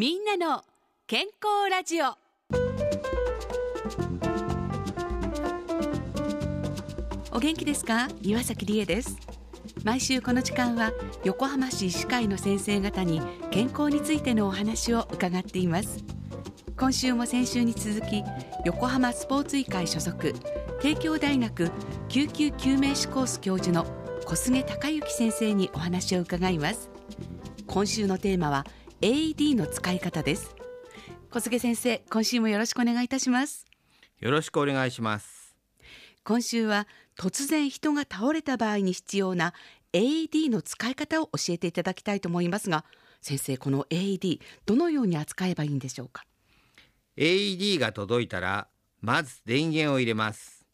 みんなの健康ラジオ。お元気ですか？岩崎理恵です。毎週この時間は横浜市医師会の先生方に健康についてのお話を伺っています。今週も先週に続き横浜スポーツ医会所属帝京大学救急救命士コース教授の小菅隆之先生にお話を伺います。今週のテーマは AED の使い方です。小菅先生今週もよろしくお願いいたします。よろしくお願いします。今週は突然人が倒れた場合に必要な AED の使い方を教えていただきたいと思いますが先生この AED どのように扱えばいいんでしょうか？AED が届いたらまず電源を入れます。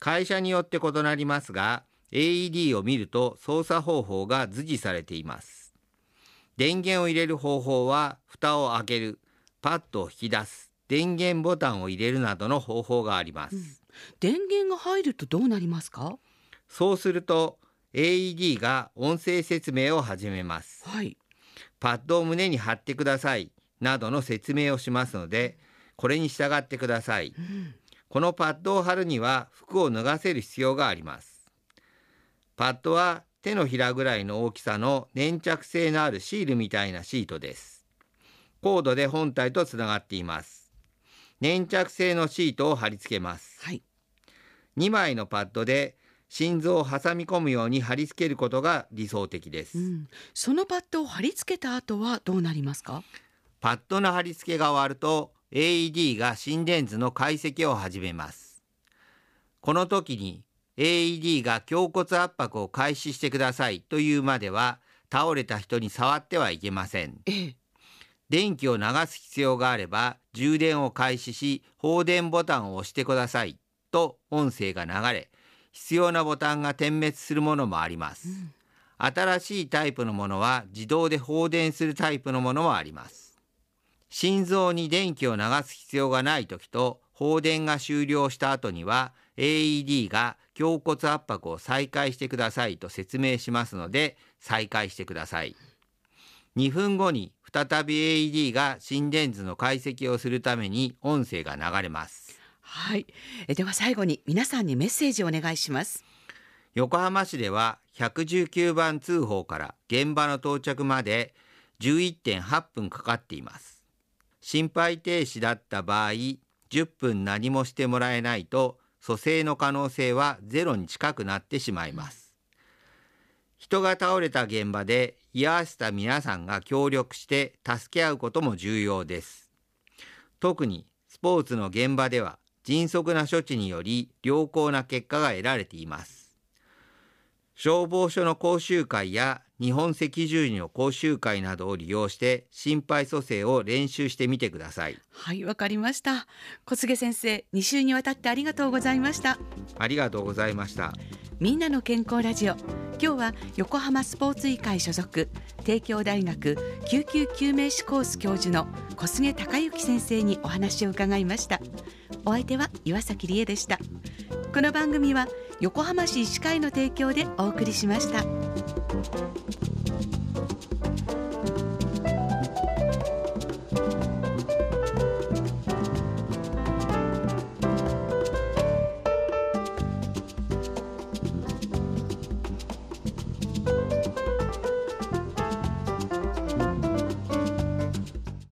会社によって異なりますが AED を見ると操作方法が図示されています電源を入れる方法は蓋を開けるパッドを引き出す電源ボタンを入れるなどの方法があります、うん、電源が入るとどうなりますか？そうすると AED が音声説明を始めます、はい、パッドを胸に貼ってくださいなどの説明をしますのでこれに従ってください、うん、このパッドを貼るには服を脱がせる必要があります。パッドは手のひらぐらいの大きさの粘着性のあるシールみたいなシートです。コードで本体とつながっています。粘着性のシートを貼り付けます、はい、2枚のパッドで心臓を挟み込むように貼り付けることが理想的です、うん、そのパッドを貼り付けた後はどうなりますか？パッドの貼り付けが終わると AED が心電図の解析を始めます。この時に AED が胸骨圧迫を開始してくださいというまでは倒れた人に触ってはいけません、電気を流す必要があれば充電を開始し放電ボタンを押してくださいと音声が流れ必要なボタンが点滅するものもあります、うん、新しいタイプのものは自動で放電するタイプのものもあります。心臓に電気を流す必要がない時と放電が終了した後には AED が胸骨圧迫を再開してくださいと説明しますので再開してください。2分後に再び AED が心電図の解析をするために音声が流れます。はい。えでは最後に皆さんにメッセージをお願いします。横浜市では119番通報から現場の到着まで11.8分かかっています。心肺停止だった場合10分何もしてもらえないと蘇生の可能性はゼロに近くなってしまいます。人が倒れた現場で居合わせた皆さんが協力して助け合うことも重要です。特にスポーツの現場では迅速な処置により良好な結果が得られています。消防署の講習会や日本赤十字の講習会などを利用して心肺蘇生を練習してみてください。はいわかりました。小菅先生2週にわたってありがとうございました。ありがとうございました。みんなの健康ラジオ。今日は横浜スポーツ医会所属帝京大学救急救命士コース教授の小菅隆之先生にお話を伺いました。お相手は岩崎理恵でしたこの番組は横浜市医師会の提供でお送りしました。